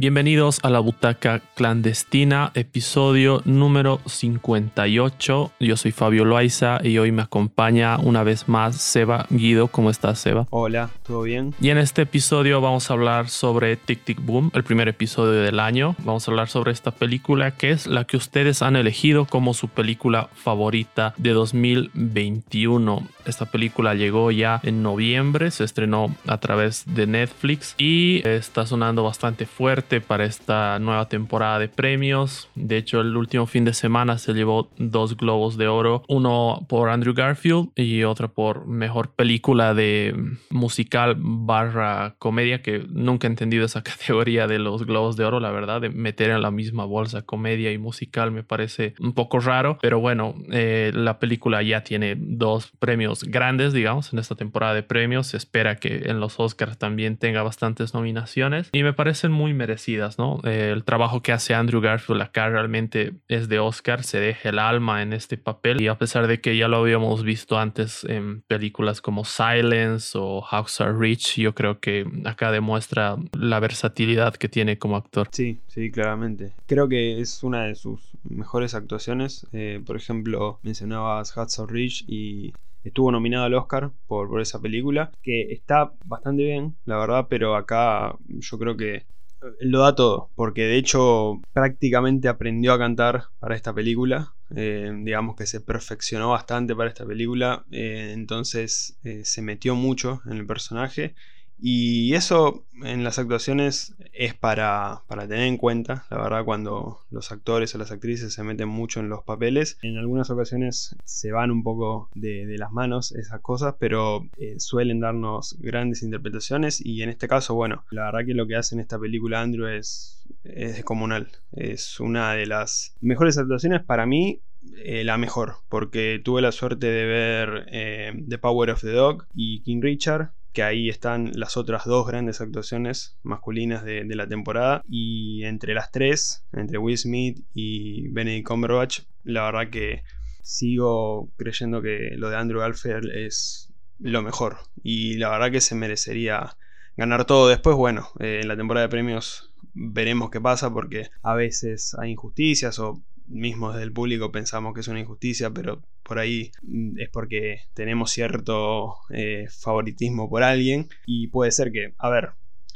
Bienvenidos a la Butaca Clandestina, episodio número 58. Yo soy Fabio Loaiza y hoy me acompaña una vez más Seba Guido. ¿Cómo estás, Seba? Hola, ¿todo bien? Y en este episodio vamos a hablar sobre Tic Tic Boom, el primer episodio del año. Vamos a hablar sobre esta película que es la que ustedes han elegido como su película favorita de 2021. Esta película llegó ya en noviembre, se estrenó a través de Netflix y está sonando bastante fuerte para esta nueva temporada de premios. De hecho, el último fin de semana se llevó dos globos de oro, uno por Andrew Garfield y otro por mejor película de musical barra comedia, que nunca he entendido esa categoría de los globos de oro, la verdad, de meter en la misma bolsa comedia y musical me parece un poco raro, pero bueno, eh, la película ya tiene dos premios grandes, digamos, en esta temporada de premios. Se espera que en los Oscars también tenga bastantes nominaciones y me parecen muy merecidas ¿no? Eh, el trabajo que hace Andrew Garfield acá realmente es de Oscar, se deja el alma en este papel y a pesar de que ya lo habíamos visto antes en películas como Silence o House of Rich, yo creo que acá demuestra la versatilidad que tiene como actor. Sí, sí, claramente. Creo que es una de sus mejores actuaciones. Eh, por ejemplo, mencionabas of Rich y estuvo nominado al Oscar por, por, esa película, que está bastante bien, la verdad, pero acá yo creo que lo da todo, porque de hecho prácticamente aprendió a cantar para esta película. Eh, digamos que se perfeccionó bastante para esta película, eh, entonces eh, se metió mucho en el personaje y eso en las actuaciones es para, tener en cuenta, la verdad, cuando los actores o las actrices se meten mucho en los papeles. En algunas ocasiones se van un poco de, las manos esas cosas, pero eh, suelen darnos grandes interpretaciones y en este caso, bueno, la verdad que lo que hace en esta película Andrew es, es descomunal. Es una de las mejores actuaciones para mí eh, la mejor, porque tuve la suerte de ver eh, The Power of the Dog y King Richard, que ahí están las otras dos grandes actuaciones masculinas de, la temporada. Y entre las tres, entre Will Smith y Benedict Cumberbatch, la verdad que sigo creyendo que lo de Andrew Garfield es lo mejor. Y la verdad que se merecería ganar todo. Después, bueno, eh, en la temporada de premios veremos qué pasa porque a veces hay injusticias o mismo desde el público pensamos que es una injusticia, pero por ahí mm, es porque tenemos cierto eh, favoritismo por alguien. Y puede ser que, a ver,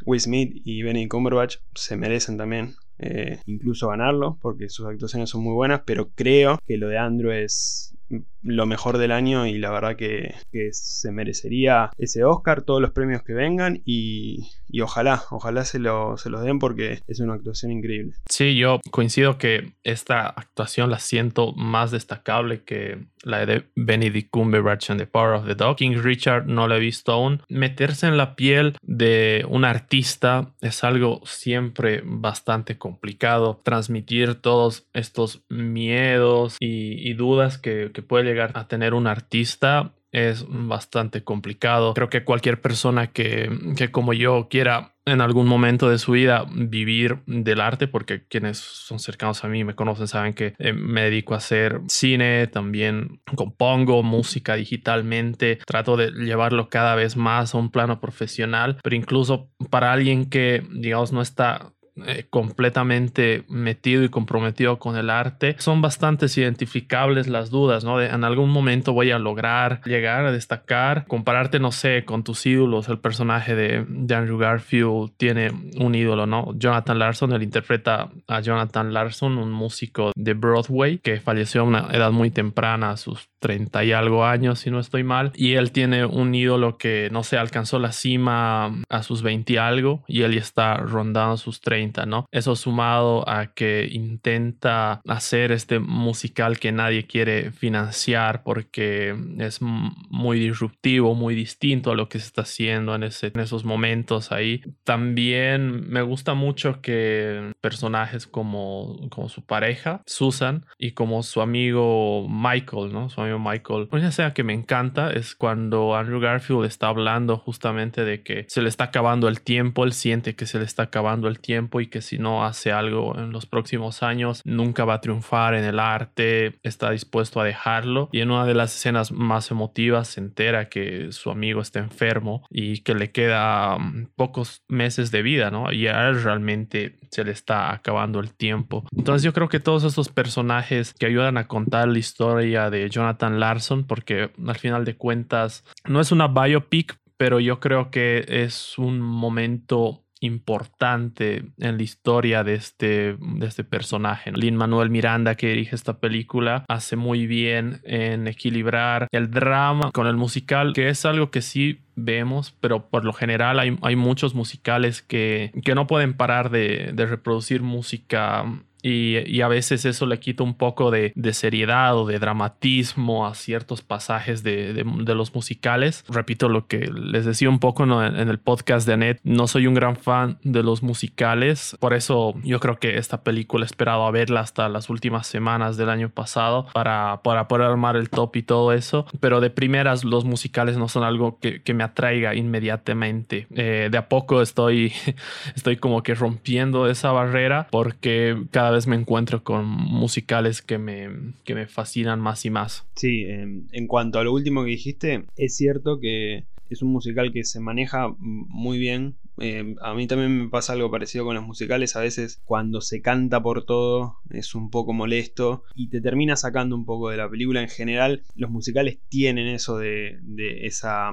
Will Smith y Benny Cumberbatch se merecen también eh, incluso ganarlo, porque sus actuaciones son muy buenas, pero creo que lo de Andrew es lo mejor del año y la verdad que, se merecería ese Oscar, todos los premios que vengan y, ojalá, ojalá se, lo, se los den porque es una actuación increíble. Sí, yo coincido que esta actuación la siento más destacable que la de Benedict Cumberbatch en The Power of the Dog. King Richard no lo he visto aún. Meterse en la piel de un artista es algo siempre bastante complicado. Transmitir todos estos miedos y, dudas que, que puede a tener un artista es bastante complicado. Creo que cualquier persona que, que, como yo quiera en algún momento de su vida vivir del arte, porque quienes son cercanos a mí me conocen saben que eh, me dedico a hacer cine, también compongo música digitalmente, trato de llevarlo cada vez más a un plano profesional, pero incluso para alguien que digamos no está eh, completamente metido y comprometido con el arte, son bastante identificables las dudas, ¿no? De en algún momento voy a lograr llegar a destacar, compararte, no sé, con tus ídolos. El personaje de, de Andrew Garfield tiene un ídolo, ¿no? Jonathan Larson, él interpreta a Jonathan Larson, un músico de Broadway que falleció a una edad muy temprana, a sus 30 y algo años, si no estoy mal. Y él tiene un ídolo que, no sé, alcanzó la cima a sus 20 y algo y él ya está rondando sus 30 ¿no? Eso sumado a que intenta hacer este musical que nadie quiere financiar porque es muy disruptivo, muy distinto a lo que se está haciendo en, esos momentos ahí. También me gusta mucho que personajes como, como su pareja, Susan, y como su amigo Michael, ¿no? Su amigo Michael. Una escena que me encanta es cuando Andrew Garfield está hablando justamente de que se le está acabando el tiempo, él siente que se le está acabando el tiempo tiempo y que si no hace algo en los próximos años nunca va a triunfar en el arte, está dispuesto a dejarlo y en una de las escenas más emotivas se entera que su amigo está enfermo y que le queda mm, pocos meses de vida, ¿no? Y a él realmente se le está acabando el tiempo. Entonces yo creo que todos estos personajes que ayudan a contar la historia de Jonathan Larson, porque al final de cuentas no es una biopic, pero yo creo que es un momento importante en la historia de este, de este personaje. Lin Manuel Miranda, que dirige esta película, hace muy bien en equilibrar el drama con el musical, que es algo que sí vemos, pero por lo general hay, hay muchos musicales que, que no pueden parar de, de reproducir música y, a veces eso le quita un poco de, seriedad o de dramatismo a ciertos pasajes de, los musicales. Repito lo que les decía un poco en, el podcast de Annette, no soy un gran fan de los musicales, por eso yo creo que esta película he esperado a verla hasta las últimas semanas del año pasado para, para poder armar el top y todo eso, pero de primeras los musicales no son algo que, me atraiga inmediatamente. Eh, de a poco estoy, estoy como que rompiendo esa barrera porque cada vez me encuentro con musicales que me, que me fascinan más y más. Sí, en cuanto a lo último que dijiste, es cierto que es un musical que se maneja muy bien. Eh, a mí también me pasa algo parecido con los musicales. A veces cuando se canta por todo es un poco molesto y te termina sacando un poco de la película. En general, los musicales tienen eso de, de esa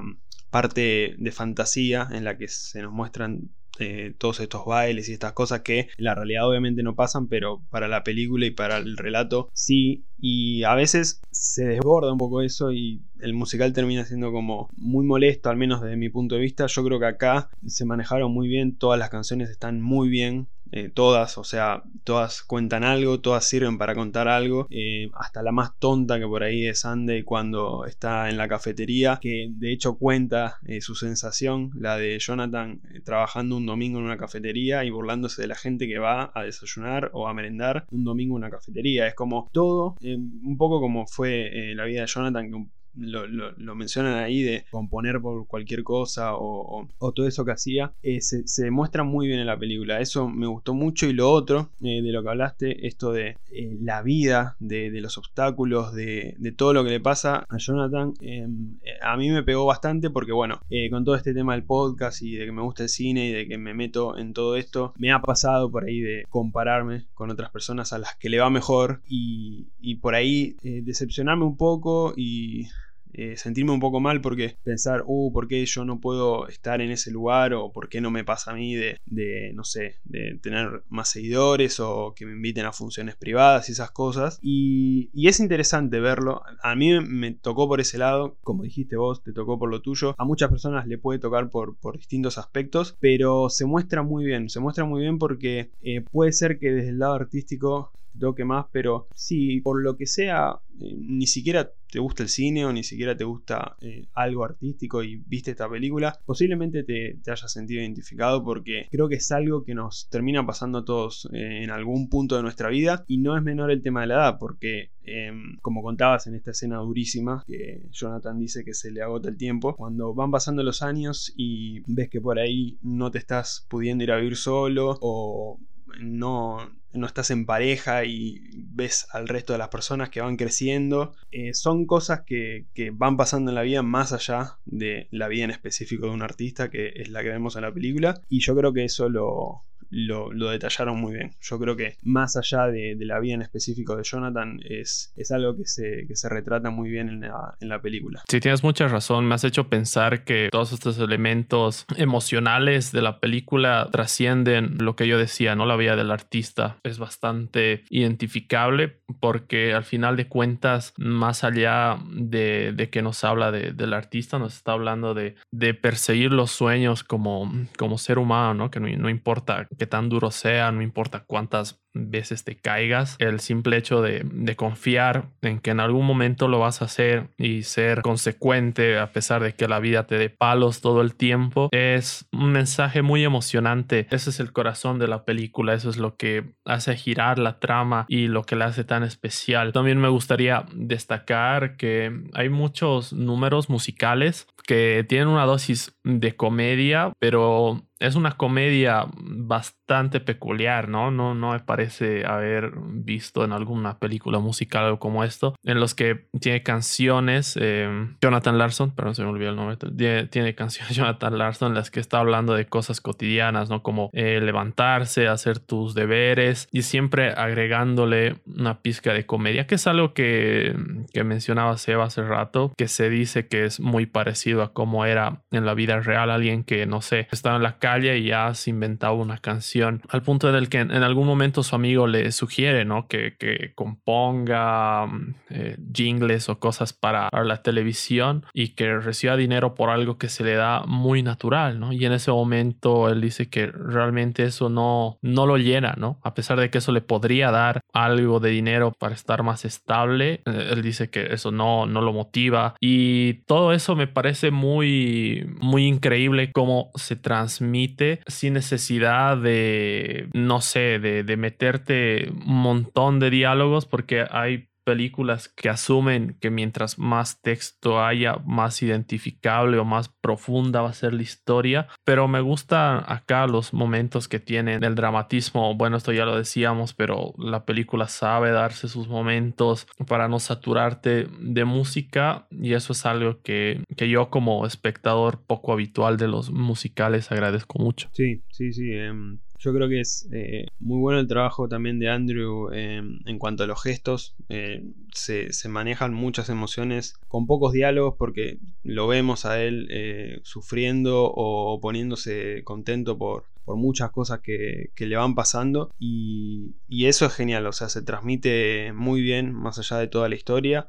parte de fantasía en la que se nos muestran eh, todos estos bailes y estas cosas que en la realidad obviamente no pasan, pero para la película y para el relato sí. Y a veces se desborda un poco eso y el musical termina siendo como muy molesto, al menos desde mi punto de vista. Yo creo que acá se manejaron muy bien, todas las canciones están muy bien eh, todas, o sea, todas cuentan algo, todas sirven para contar algo, eh, hasta la más tonta que por ahí es Sunday cuando está en la cafetería, que de hecho cuenta eh, su sensación, la de Jonathan trabajando un domingo en una cafetería y burlándose de la gente que va a desayunar o a merendar un domingo en una cafetería. Es como todo, un poco como fue la vida de Jonathan, que lo, mencionan ahí de componer por cualquier cosa o, todo eso que hacía, eh, se, se, muestra muy bien en la película. Eso me gustó mucho. Y lo otro eh, de lo que hablaste, esto de eh, la vida, de, los obstáculos, de, todo lo que le pasa a Jonathan, em, a mí me pegó bastante porque, bueno, con todo este tema del podcast y de que me gusta el cine y de que me meto en todo esto, me ha pasado por ahí de compararme con otras personas a las que le va mejor y, y por ahí decepcionarme un poco y eh, sentirme un poco mal porque pensar, uh, ¿por qué yo no puedo estar en ese lugar? O ¿por qué no me pasa a mí de, de, no sé, de tener más seguidores o que me inviten a funciones privadas y esas cosas? Y, es interesante verlo. A mí me tocó por ese lado, como dijiste vos, te tocó por lo tuyo. A muchas personas le puede tocar por, por distintos aspectos, pero se muestra muy bien, se muestra muy bien porque eh, puede ser que desde el lado artístico toque más, pero si por lo que sea eh, ni siquiera te gusta el cine o ni siquiera te gusta eh, algo artístico y viste esta película, posiblemente te, te, hayas sentido identificado porque creo que es algo que nos termina pasando a todos eh, en algún punto de nuestra vida y no es menor el tema de la edad porque em, como contabas en esta escena durísima que Jonathan dice que se le agota el tiempo, cuando van pasando los años y ves que por ahí no te estás pudiendo ir a vivir solo o no, no estás en pareja y ves al resto de las personas que van creciendo. Eh, son cosas que, que, van pasando en la vida más allá de la vida en específico de un artista, que es la que vemos en la película. Y yo creo que eso lo, lo, detallaron muy bien. Yo creo que más allá de, la vida en específico de Jonathan, es, es algo que se, que se retrata muy bien en la, en la película. Sí, tienes mucha razón. Me has hecho pensar que todos estos elementos emocionales de la película trascienden lo que yo decía, ¿no? La vida del artista es bastante identificable porque al final de cuentas, más allá de, de que nos habla de, del artista, nos está hablando de, de perseguir los sueños como, como ser humano, ¿no? Que no, importa qué tan duro sea, no importa cuántas veces te caigas, el simple hecho de, confiar en que en algún momento lo vas a hacer y ser consecuente a pesar de que la vida te dé palos todo el tiempo, es un mensaje muy emocionante. Ese es el corazón de la película, eso es lo que hace girar la trama y lo que la hace tan especial. También me gustaría destacar que hay muchos números musicales que tienen una dosis de comedia, pero es una comedia bastante peculiar, ¿no? No, no me parece haber visto en alguna película musical algo como esto, en los que tiene canciones, eh, Jonathan Larson, perdón, se me olvidó el nombre, tiene, canciones Jonathan Larson en las que está hablando de cosas cotidianas, ¿no? Como eh, levantarse, hacer tus deberes y siempre agregándole una pizca de comedia, que es algo que, que mencionaba Seba hace rato, que se dice que es muy parecido a cómo era en la vida real alguien que, no sé, estaba en la calle y ya se inventaba una canción al punto en el que en, algún momento su amigo le sugiere ¿no? que, que componga mm, eh, jingles o cosas para, la televisión y que reciba dinero por algo que se le da muy natural ¿no? y en ese momento él dice que realmente eso no, no lo llena ¿no? a pesar de que eso le podría dar algo de dinero para estar más estable. Eh, él dice que eso no, no lo motiva. Y todo eso me parece muy muy increíble cómo se transmite sin necesidad de, no sé, de, de meterte un montón de diálogos porque hay películas que asumen que mientras más texto haya, más identificable o más profunda va a ser la historia. Pero me gustan acá los momentos que tienen el dramatismo. Bueno, esto ya lo decíamos, pero la película sabe darse sus momentos para no saturarte de música y eso es algo que, que yo como espectador poco habitual de los musicales agradezco mucho. Sí, sí, sí. Em, yo creo que es eh, muy bueno el trabajo también de Andrew em, en cuanto a los gestos. Eh, se, manejan muchas emociones con pocos diálogos porque lo vemos a él eh, sufriendo o poniéndose contento por, por muchas cosas que, le van pasando. Y, eso es genial, o sea, se transmite muy bien más allá de toda la historia.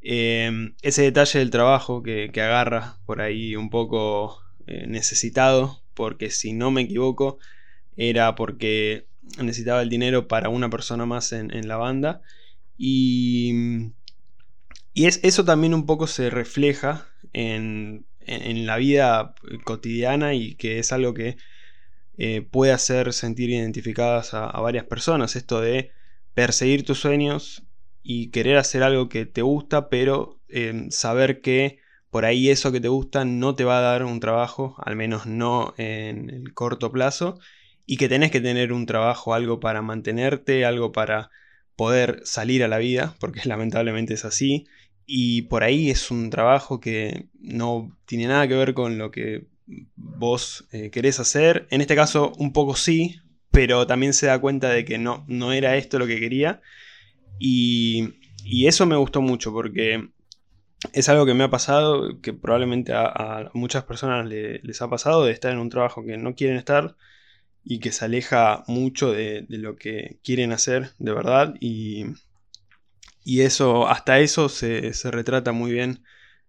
Em, ese detalle del trabajo que, que agarra por ahí un poco necesitado, porque si no me equivoco, era porque necesitaba el dinero para una persona más en, la banda. Y, y es, eso también un poco se refleja en, la vida cotidiana y que es algo que eh, puede hacer sentir identificadas a, varias personas. Esto de perseguir tus sueños y querer hacer algo que te gusta, pero eh, saber que por ahí eso que te gusta no te va a dar un trabajo, al menos no en el corto plazo, y que tenés que tener un trabajo, algo para mantenerte, algo para poder salir a la vida, porque lamentablemente es así, y por ahí es un trabajo que no tiene nada que ver con lo que vos eh, querés hacer, en este caso un poco sí, pero también se da cuenta de que no, no era esto lo que quería, y, eso me gustó mucho porque es algo que me ha pasado, que probablemente a, muchas personas les ha pasado, de estar en un trabajo que no quieren estar, y que se aleja mucho de, lo que quieren hacer de verdad y, y eso, hasta eso se, retrata muy bien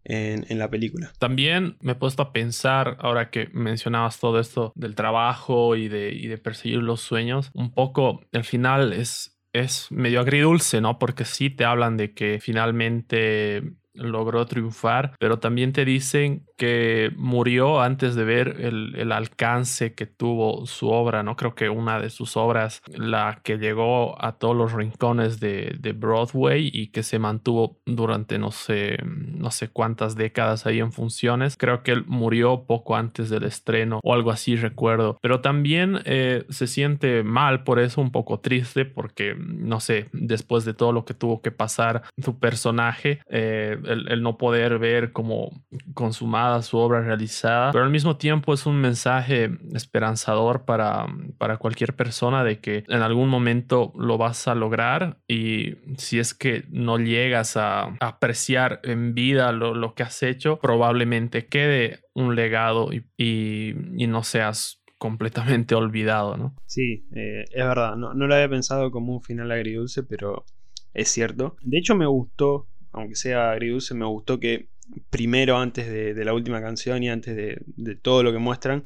en, la película. También me he puesto a pensar, ahora que mencionabas todo esto del trabajo y de, y de perseguir los sueños, un poco el final es, es medio agridulce, ¿no? Porque sí te hablan de que finalmente logró triunfar, pero también te dicen que murió antes de ver el, alcance que tuvo su obra, ¿no? Creo que una de sus obras, la que llegó a todos los rincones de, Broadway y que se mantuvo durante no sé, no sé cuántas décadas ahí en funciones, creo que él murió poco antes del estreno o algo así recuerdo, pero también eh, se siente mal por eso, un poco triste porque, no sé, después de todo lo que tuvo que pasar su personaje, eh, el, no poder ver como consumada su obra realizada, pero al mismo tiempo es un mensaje esperanzador para, para cualquier persona de que en algún momento lo vas a lograr y si es que no llegas a apreciar en vida lo, que has hecho, probablemente quede un legado y, no seas completamente olvidado, ¿no? Sí, eh, es verdad, no, no lo había pensado como un final agridulce, pero es cierto. De hecho me gustó aunque sea agridulce, me gustó que primero, antes de, la última canción y antes de, todo lo que muestran,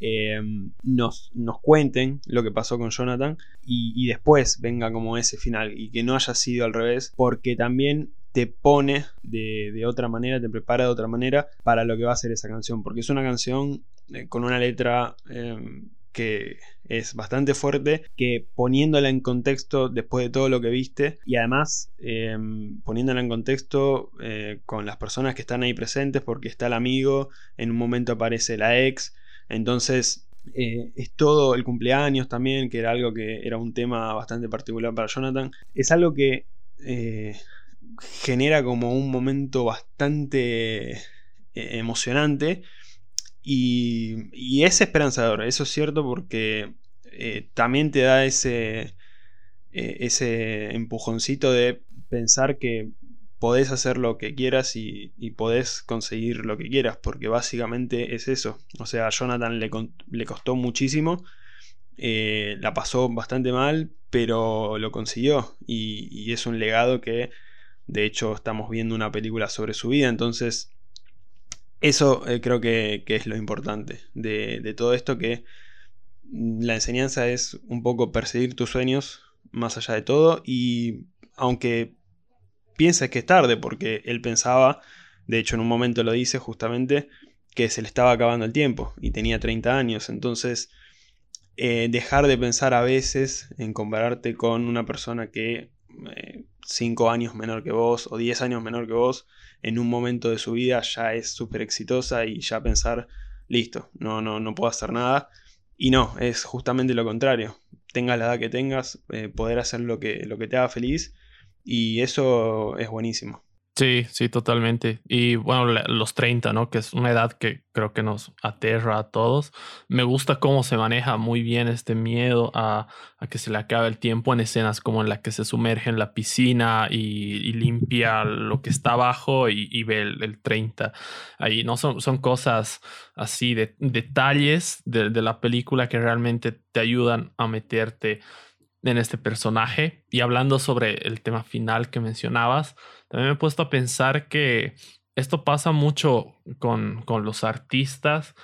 em, nos, nos, cuenten lo que pasó con Jonathan y, después venga como ese final y que no haya sido al revés, porque también te pone de, otra manera, te prepara de otra manera para lo que va a ser esa canción, porque es una canción eh, con una letra em, que es bastante fuerte, que poniéndola en contexto después de todo lo que viste y además em, poniéndola en contexto eh, con las personas que están ahí presentes porque está el amigo, en un momento aparece la ex, entonces eh, es todo el cumpleaños también, que era algo que era un tema bastante particular para Jonathan, es algo que eh, genera como un momento bastante emocionante y, es esperanzador, eso es cierto porque eh, también te da ese, eh, ese empujoncito de pensar que podés hacer lo que quieras y, podés conseguir lo que quieras, porque básicamente es eso. O sea, a Jonathan le, le costó muchísimo, eh, la pasó bastante mal, pero lo consiguió y, y, es un legado que de hecho estamos viendo una película sobre su vida, entonces eso eh, creo que, es lo importante de, todo esto, que la enseñanza es un poco perseguir tus sueños más allá de todo y aunque pienses que es tarde, porque él pensaba, de hecho en un momento lo dice justamente, que se le estaba acabando el tiempo y tenía 30 años, entonces eh, dejar de pensar a veces en compararte con una persona que 5 eh, años menor que vos o 10 años menor que vos, en un momento de su vida ya es súper exitosa y ya pensar, listo, no, no, no puedo hacer nada. Y no, es justamente lo contrario. Tengas la edad que tengas, eh, poder hacer lo que, lo que te haga feliz y eso es buenísimo. Sí, sí, totalmente. Y bueno, los 30, ¿no? Que es una edad que creo que nos aterra a todos. Me gusta cómo se maneja muy bien este miedo a, que se le acabe el tiempo en escenas como en la que se sumerge en la piscina y, limpia lo que está abajo y, ve el, 30. Ahí, ¿no? Son, cosas así de detalles de, de la película que realmente te ayudan a meterte en este personaje. Y hablando sobre el tema final que mencionabas, también me he puesto a pensar que esto pasa mucho con, los artistas,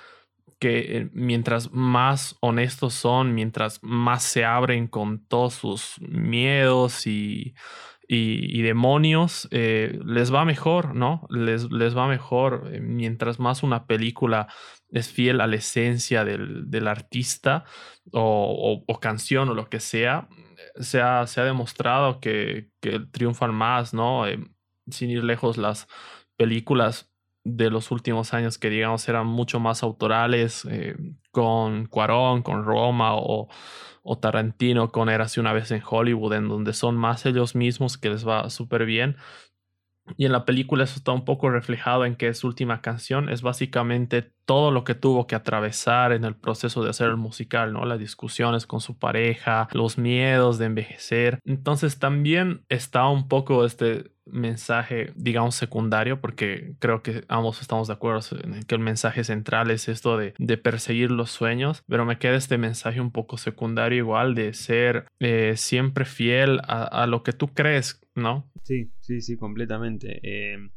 que eh, mientras más honestos son, mientras más se abren con todos sus miedos y, demonios, eh, les va mejor, ¿no? Les, les va mejor eh, mientras más una película es fiel a la esencia del, artista o, canción o lo que sea, se ha, se ha demostrado que, que triunfan más, ¿no? sin ir lejos, las películas de los últimos años que digamos eran mucho más autorales, eh, con Cuarón, con Roma o, o Tarantino con Érase una vez en Hollywood, en donde son más ellos mismos que les va súper bien. Y en la película eso está un poco reflejado en que su última canción es básicamente todo lo que tuvo que atravesar en el proceso de hacer el musical, ¿no? Las discusiones con su pareja, los miedos de envejecer. Entonces también está un poco este mensaje, digamos, secundario, porque creo que ambos estamos de acuerdo en que el mensaje central es esto de, perseguir los sueños, pero me queda este mensaje un poco secundario igual de ser eh, siempre fiel a, lo que tú crees, ¿no? Sí, sí, sí, completamente. Em,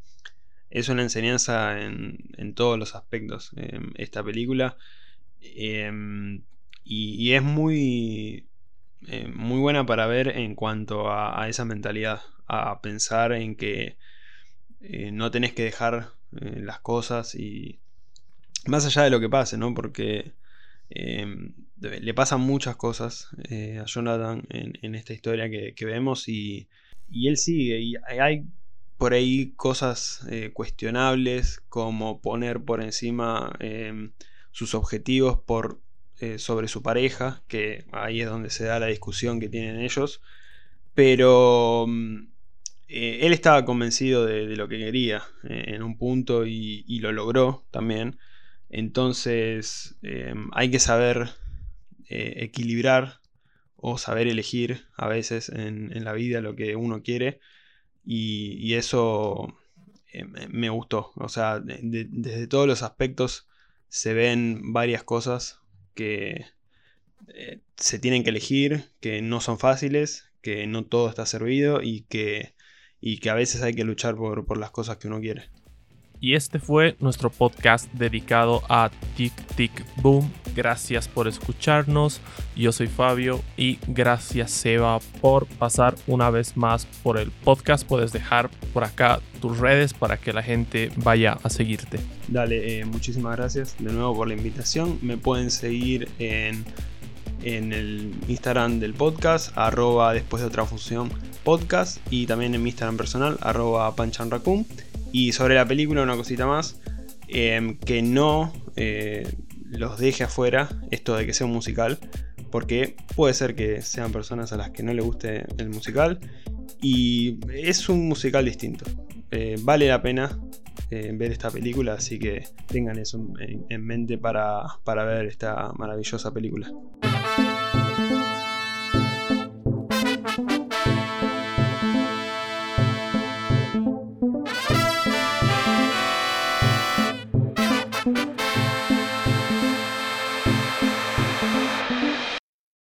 es una enseñanza en, todos los aspectos em, esta película. Em, y, es muy, eh, muy buena para ver en cuanto a, esa mentalidad, a pensar en que eh, no tenés que dejar eh, las cosas y más allá de lo que pase, ¿no? Porque le pasan muchas cosas a Jonathan en, esta historia que, que vemos y, y, él sigue y hay por ahí cosas eh, cuestionables como poner por encima em, sus objetivos por, eh, sobre su pareja, que ahí es donde se da la discusión que tienen ellos, pero mm, eh, él estaba convencido de, lo que quería en un punto y, lo logró también, entonces em, hay que saber equilibrar o saber elegir a veces en, en la vida lo que uno quiere y, eso eh, me gustó. O sea, desde todos los aspectos se ven varias cosas que eh, se tienen que elegir, que no son fáciles, que no todo está servido y que, y que a veces hay que luchar por, por las cosas que uno quiere. Y este fue nuestro podcast dedicado a Tic Tic Boom. Gracias por escucharnos. Yo soy Fabio y gracias Seba por pasar una vez más por el podcast. Puedes dejar por acá tus redes para que la gente vaya a seguirte. Dale, eh, muchísimas gracias de nuevo por la invitación. Me pueden seguir en, en el Instagram del podcast, arroba después de otra función podcast y también en mi Instagram personal, arroba panchanracum. Y sobre la película, una cosita más, em, que no eh, los deje afuera esto de que sea un musical, porque puede ser que sean personas a las que no le guste el musical y es un musical distinto. Eh, vale la pena eh, ver esta película, así que tengan eso en, mente para ver esta maravillosa película.